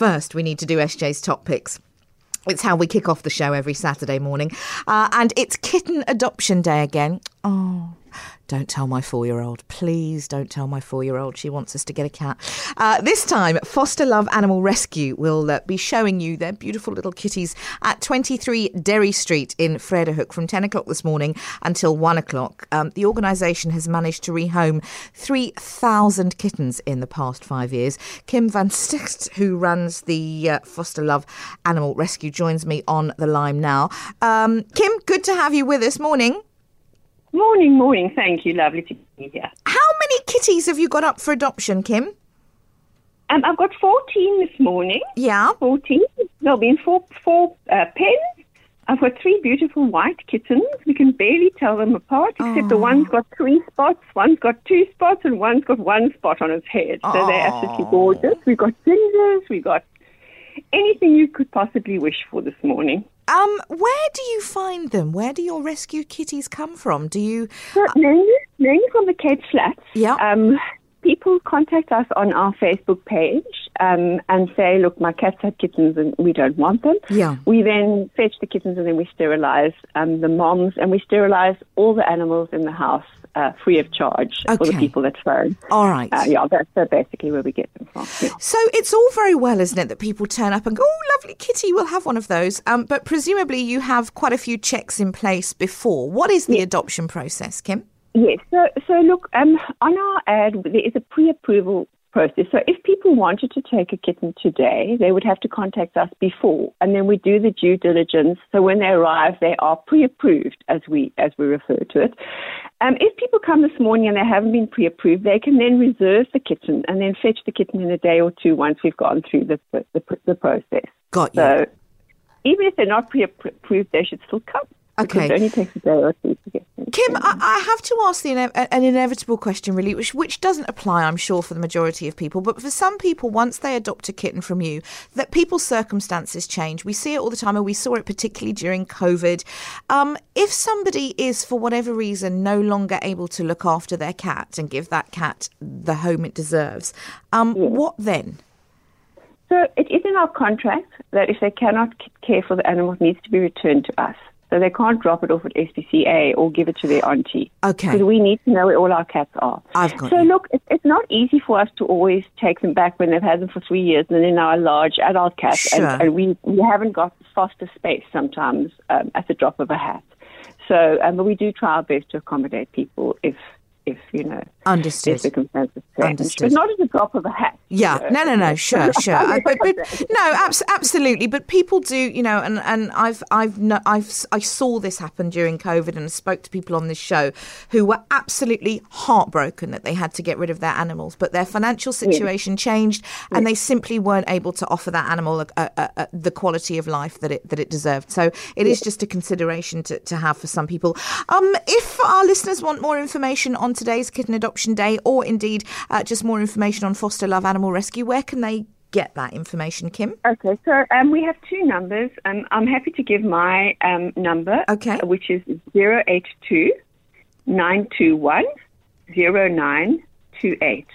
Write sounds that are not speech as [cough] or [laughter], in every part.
first, we need to do SJ's top picks. It's how we kick off the show every Saturday morning. Uh, and it's kitten adoption day again. Oh, don't tell my four year old. Please don't tell my four year old. She wants us to get a cat. Uh, this time, Foster Love Animal Rescue will uh, be showing you their beautiful little kitties at 23 Derry Street in Vredehoek from 10 o'clock this morning until 1 o'clock. Um, the organisation has managed to rehome 3,000 kittens in the past five years. Kim van Sticht, who runs the uh, Foster Love Animal Rescue, joins me on the line now. Um, Kim, good to have you with us. Morning. Morning, morning. Thank you. Lovely to be here. How many kitties have you got up for adoption, Kim? Um, I've got 14 this morning. Yeah. 14. They'll be in four, four uh, pens. I've got three beautiful white kittens. We can barely tell them apart, except the one's got three spots, one's got two spots, and one's got one spot on its head. So they're absolutely gorgeous. We've got gingers, we've got anything you could possibly wish for this morning. Um, where do you find them? Where do your rescue kitties come from? Do you? Mainly, mainly from the Cape Flats. Yeah. Um, people contact us on our Facebook page um, and say, look, my cats had kittens and we don't want them. Yeah. We then fetch the kittens and then we sterilize um, the moms and we sterilize all the animals in the house uh, free of charge for the people that phone. All right. Uh, yeah, that's basically where we get them from. Yeah. So it's all very well, isn't it, that people turn up and go, "Oh, lovely kitty, we'll have one of those." Um, but presumably you have quite a few checks in place before. What is the adoption process, Kim? Yes. So, so look, um, on our ad, there is a pre-approval process. So, if people wanted to take a kitten today, they would have to contact us before, and then we do the due diligence. So, when they arrive, they are pre-approved, as we as we refer to it. Um, if people come this morning and they haven't been pre-approved, they can then reserve the kitten and then fetch the kitten in a day or two once we've gone through the the, the process. Got you. So, even if they're not pre-approved, they should still come. Okay. It only takes a day or two to get. Kim, I, I have to ask the an inevitable question, really, which which doesn't apply, I'm sure, for the majority of people, but for some people, once they adopt a kitten from you, that people's circumstances change. We see it all the time, and we saw it particularly during COVID. Um, if somebody is, for whatever reason, no longer able to look after their cat and give that cat the home it deserves, um, what then? So it is in our contract that if they cannot care for the animal, it needs to be returned to us. So they can't drop it off at SPCA or give it to their auntie. Okay. Because we need to know where all our cats are. I've got so you. look, it, it's not easy for us to always take them back when they've had them for three years and they're now a large adult cat. Sure. And, and we, we haven't got foster space sometimes um, at the drop of a hat. So, um, but we do try our best to accommodate people if, if you know, Understood. their circumstances change. Understood. But not at the drop of a hat. Yeah, you no, no, no, sure, sure. [laughs] I, but, but no, abs- absolutely. But people do, you know, and, and I've I've no, I've I saw this happen during COVID, and spoke to people on this show who were absolutely heartbroken that they had to get rid of their animals, but their financial situation changed, and they simply weren't able to offer that animal a, a, a, the quality of life that it that it deserved. So it is just a consideration to, to have for some people. Um, if our listeners want more information on today's Kitten Adoption Day, or indeed uh, just more information on Foster Love Animal Rescue, where can they get that information, Kim? Okay, so um, we have two numbers. Um, I'm happy to give my um, number, Okay. uh, which is 082 921 0928.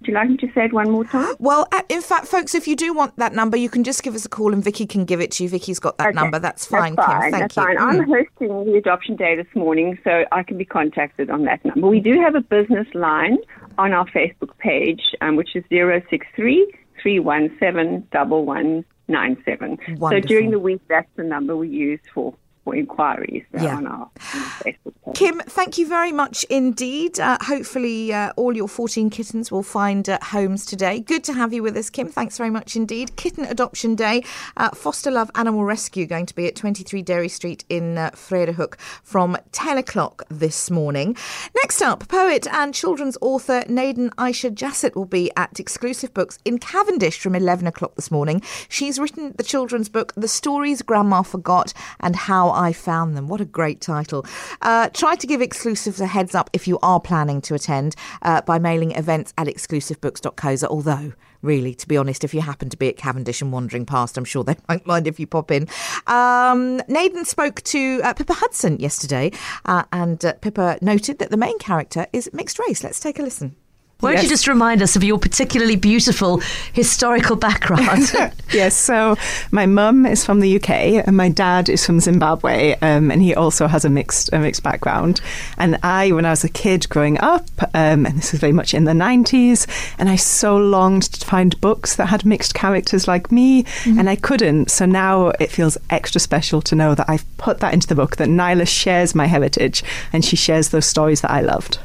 Would you like me to say it one more time? Well, uh, in fact, folks, if you do want that number, you can just give us a call and Vicky can give it to you. Vicky's got that Okay, number. That's fine, That's fine. Kim. Thank that's you. fine. Mm. I'm hosting the adoption day this morning, so I can be contacted on that number. We do have a business line on our Facebook page, um, which is 063 317 1197. So during the week, that's the number we use for inquiries Yeah. on, our, on Facebook page. Kim, thank you very much indeed. Uh, hopefully, uh, all your 14 kittens will find uh, homes today. Good to have you with us, Kim. Thanks very much indeed. Kitten Adoption Day, uh, Foster Love Animal Rescue, going to be at 23 Derry Street in uh, Vredehoek from 10 o'clock this morning. Next up, poet and children's author Nadine Aisha Jassat will be at Exclusive Books in Cavendish from 11 o'clock this morning. She's written the children's book, The Stories Grandma Forgot and How I Found Them. What a great title. Uh, try to give Exclusive a heads up if you are planning to attend uh, by mailing events at exclusivebooks.co.za, although really, to be honest, if you happen to be at Cavendish and wandering past, I'm sure they [laughs] won't mind if you pop in. Um, Nadine spoke to uh, Pippa Hudson yesterday, uh, and uh, Pippa noted that the main character is mixed race. Let's take a listen. Won't yes. you just remind us of your particularly beautiful historical background? [laughs] yes, so my mum is from the UK and my dad is from Zimbabwe, um, and he also has a mixed a mixed background. And I, when I was a kid growing up, um, and this was very much in the 90s, and I so longed to find books that had mixed characters like me, mm-hmm. and I couldn't. So now it feels extra special to know that I've put that into the book, that Nyla shares my heritage and she shares those stories that I loved.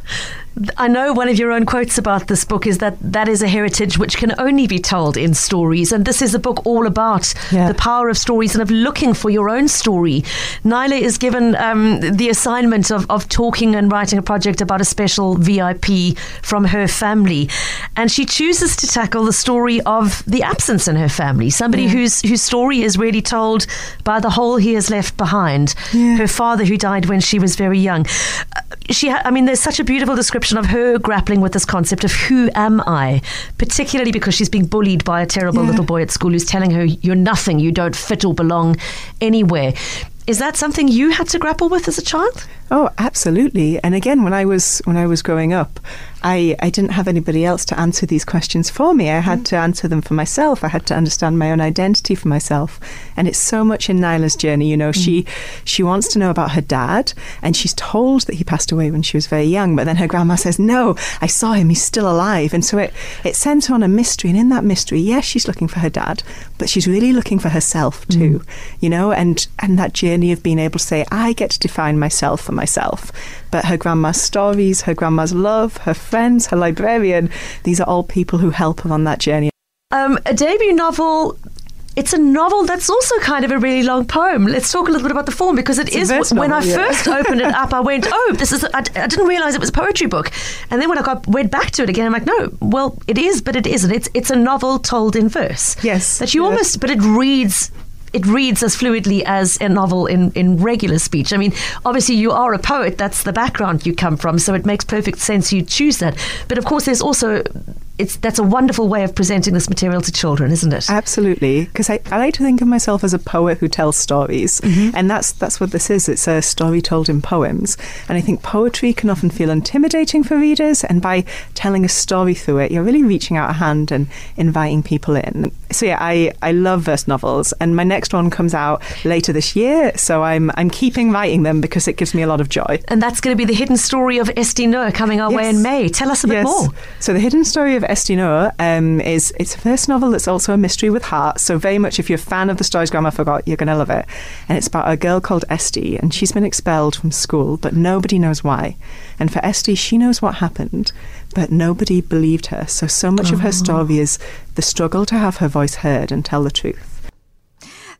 I know one of your own quotes about this book is that that is a heritage which can only be told in stories. And this is a book all about yeah. the power of stories and of looking for your own story. Nyla is given um, the assignment of, of talking and writing a project about a special VIP from her family. And she chooses to tackle the story of the absence in her family, somebody yeah. whose, whose story is really told by the hole he has left behind. Yeah. Her father, who died when she was very young. Uh, she, ha- I mean, there's such a beautiful description of her grappling with this concept of who am I, particularly because she's being bullied by a terrible yeah. little boy at school who's telling her, you're nothing, you don't fit or belong anywhere. Is that something you had to grapple with as a child? Oh, absolutely. And again, when I was when I was growing up, I, I didn't have anybody else to answer these questions for me. I had mm. to answer them for myself. I had to understand my own identity for myself. And it's so much in Nyla's journey. You know, mm. she she wants to know about her dad, and she's told that he passed away when she was very young. But then her grandma says, "No, I saw him. He's still alive." And so it it sent on a mystery. And in that mystery, yes, she's looking for her dad, but she's really looking for herself too. Mm. You know, and and that journey of being able to say, "I get to define myself for myself." But her grandma's stories, her grandma's love, her friends, her librarian, these are all people who help her on that journey. Um, a debut novel it's a novel that's also kind of a really long poem. Let's talk a little bit about the form because it it's is. when I yeah. first [laughs] opened it up, I went, "Oh, this is." I, I didn't realize it was a poetry book, and then when I got went back to it again, I'm like, "No, well, it is, but it isn't. It's it's a novel told in verse. Yes, that you yes. almost, but it reads it reads as fluidly as a novel in, in regular speech. I mean, obviously, you are a poet, that's the background you come from, so it makes perfect sense you choose that. But of course, there's also it's that's a wonderful way of presenting this material to children, isn't it? Absolutely, because I, I like to think of myself as a poet who tells stories, mm-hmm. and that's that's what this is. It's a story told in poems, and I think poetry can often feel intimidating for readers, and by telling a story through it, you're really reaching out a hand and inviting people in. So yeah, I I love verse novels, and my next one comes out later this year, so I'm I'm keeping writing them because it gives me a lot of joy. And that's going to be the hidden story of Esti Noor coming our yes. way in May. Tell us a bit yes. more. So the hidden story of Esti Noor um, is it's a first novel that's also a mystery with heart. So very much, if you're a fan of the stories Grandma Forgot, you're going to love it. And it's about a girl called Esti, and she's been expelled from school, but nobody knows why. And for Esti, she knows what happened, but nobody believed her. So so much oh. of her oh. story is the struggle to have her voice heard and tell the truth.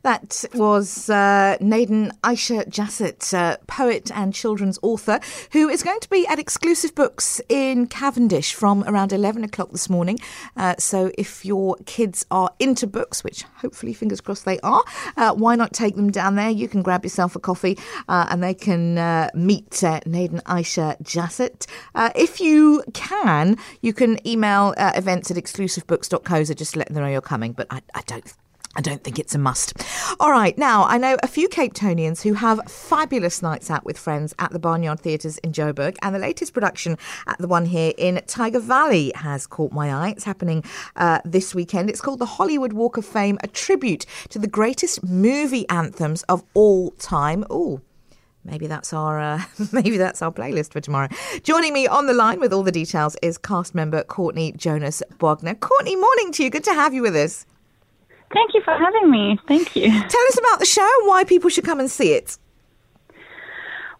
That was uh, Nadine Aisha Jassat, uh, poet and children's author, who is going to be at Exclusive Books in Cavendish from around 11 o'clock this morning. Uh, so if your kids are into books, which hopefully, fingers crossed, they are, uh, why not take them down there? You can grab yourself a coffee uh, and they can uh, meet uh, Nadine Aisha Jassat. if you can, you can email events at exclusivebooks.co, just let them know you're coming. But I, I don't I don't think it's a must. All right, now I know a few Cape Townians who have fabulous nights out with friends at the Barnyard Theatres in Joburg, and the latest production at the one here in Tyger Valley has caught my eye. It's happening uh, this weekend. It's called the Hollywood Walk of Fame, a tribute to the greatest movie anthems of all time. Oh, Maybe that's our uh, [laughs] maybe that's our playlist for tomorrow. Joining me on the line with all the details is cast member Courtney Jonas Bogner. Courtney, morning to you. Good to have you with us. Thank you for having me. Thank you. [laughs] Tell us about the show and why people should come and see it.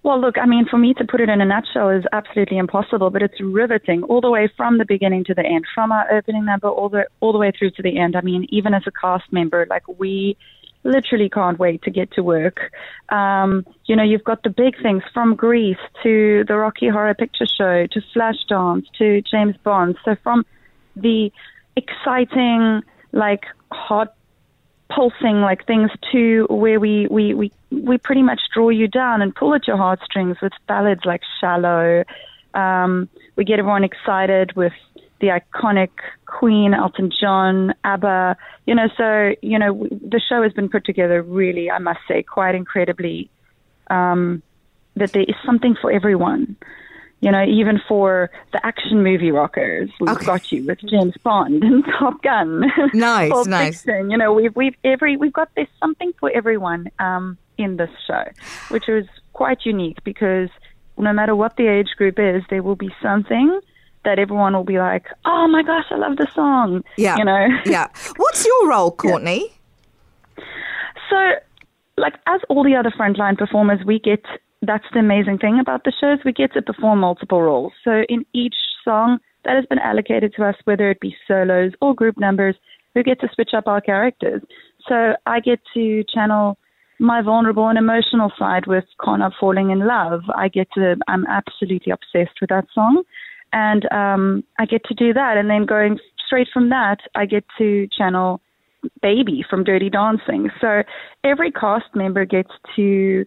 Well, look, I mean, for me to put it in a nutshell is absolutely impossible, but it's riveting all the way from the beginning to the end, from our opening number all the all the way through to the end. I mean, even as a cast member, like we literally can't wait to get to work. Um, you know, you've got the big things from Grease to the Rocky Horror Picture Show to Flashdance to James Bond. So from the exciting, like hot pulsing like things to where we, we, we, we pretty much draw you down and pull at your heartstrings with ballads like Shallow. Um, we get everyone excited with the iconic Queen, Elton John, ABBA. You know, so, you know, the show has been put together really, I must say, quite incredibly, um, that there is something for everyone. You know, even for the action movie rockers, we've okay. got you with James Bond and [laughs] Top Gun. Nice, nice. Fiction. You know, we've we've every we've got there's something for everyone um, in this show, which is quite unique because no matter what the age group is, there will be something that everyone will be like, "Oh my gosh, I love the song." Yeah, you know. yeah. What's your role, [laughs] Courtney? Yeah. So, like as all the other frontline performers, we get that's the amazing thing about the shows. We get to perform multiple roles. So in each song that has been allocated to us, whether it be solos or group numbers, we get to switch up our characters. So I get to channel my vulnerable and emotional side with Connor falling in love. I get to, I'm absolutely obsessed with that song. And um, I get to do that. And then going straight from that, I get to channel Baby from Dirty Dancing. So every cast member gets to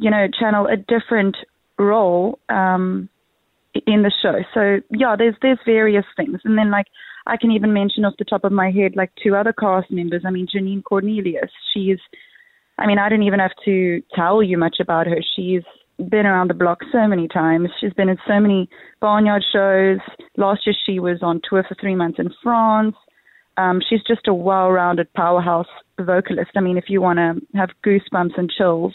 you know, channel a different role um, in the show. So yeah, there's there's various things, and then like I can even mention off the top of my head like two other cast members. I mean, Janine Cornelius. She's, I mean, I don't even have to tell you much about her. She's been around the block so many times. She's been in so many barnyard shows. Last year she was on tour for three months in France. Um, she's just a well-rounded powerhouse vocalist. I mean, if you want to have goosebumps and chills,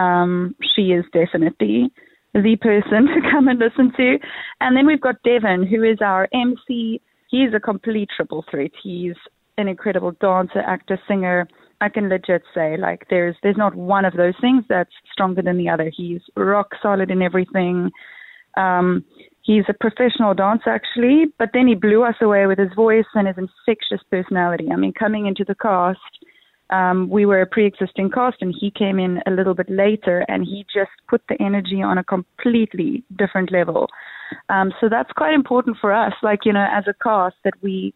um, she is definitely the person [laughs] to come and listen to. And then we've got Devin, who is our MC. He's a complete triple threat. He's an incredible dancer, actor, singer. I can legit say like there's there's not one of those things that's stronger than the other. He's rock solid in everything. Um, he's a professional dancer actually, but then he blew us away with his voice and his infectious personality. I mean, coming into the cast, um, we were a pre-existing cast and he came in a little bit later and he just put the energy on a completely different level. Um, so that's quite important for us like you know as a cast that we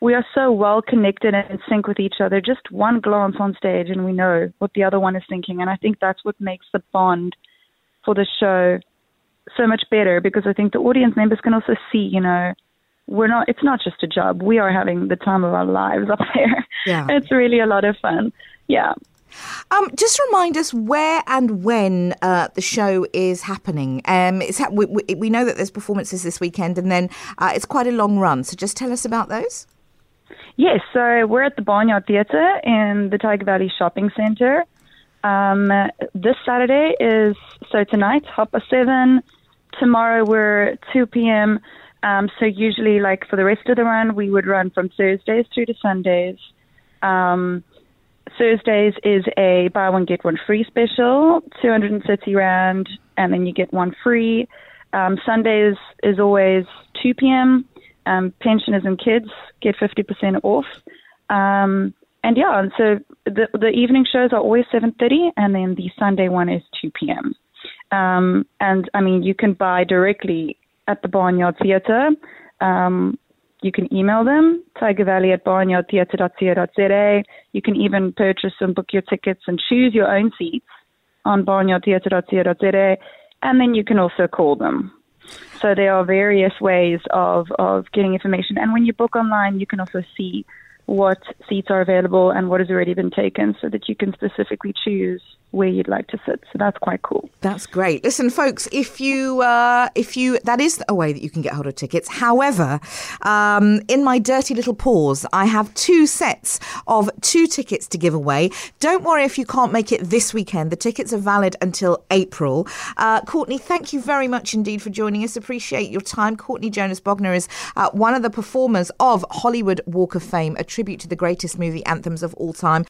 we are so well connected and in sync with each other. Just one glance on stage and we know what the other one is thinking. And i think that's what makes the bond for the show so much better because i think the audience members can also see you know we're not it's not just a job we are having the time of our lives up [laughs] there yeah it's really a lot of fun yeah um, just remind us where and when uh, the show is happening. Um, it's ha- we, we, we, know that there's performances this weekend, and then uh, it's quite a long run. So just tell us about those. Yes, so we're at the Barnyard Theatre in the Tyger Valley Shopping Centre. Um, this Saturday is so tonight, half past seven. Tomorrow we're two p.m. Um, so usually, like for the rest of the run, we would run from Thursdays through to Sundays. Um, Thursdays is a buy one get one free special, 230 rand, and then you get one free. Um, Sundays is always 2 p.m. Um, pensioners and kids get 50% off. Um, and yeah, and so the the evening shows are always 7:30, and then the Sunday one is 2 p.m. Um, and I mean, you can buy directly at the Barnyard Theatre. Um, you can email them, tygervalley at barnyardtheatre.co.za. You can even purchase and book your tickets and choose your own seats on barnyardtheatre.co.za. And then you can also call them. So there are various ways of, of getting information. And when you book online, you can also see what seats are available and what has already been taken so that you can specifically choose where you'd like to sit. So that's quite cool. That's great. Listen, folks, if you uh, if you that is a way that you can get hold of tickets. However, um, in my dirty little paws, I have two sets of two tickets to give away. Don't worry if you can't make it this weekend. The tickets are valid until April. Uh, Courtney, thank you very much indeed for joining us. Appreciate your time. Courtney Jonas Bogner is uh, one of the performers of Hollywood Walk of Fame, a tribute to the greatest movie anthems of all time.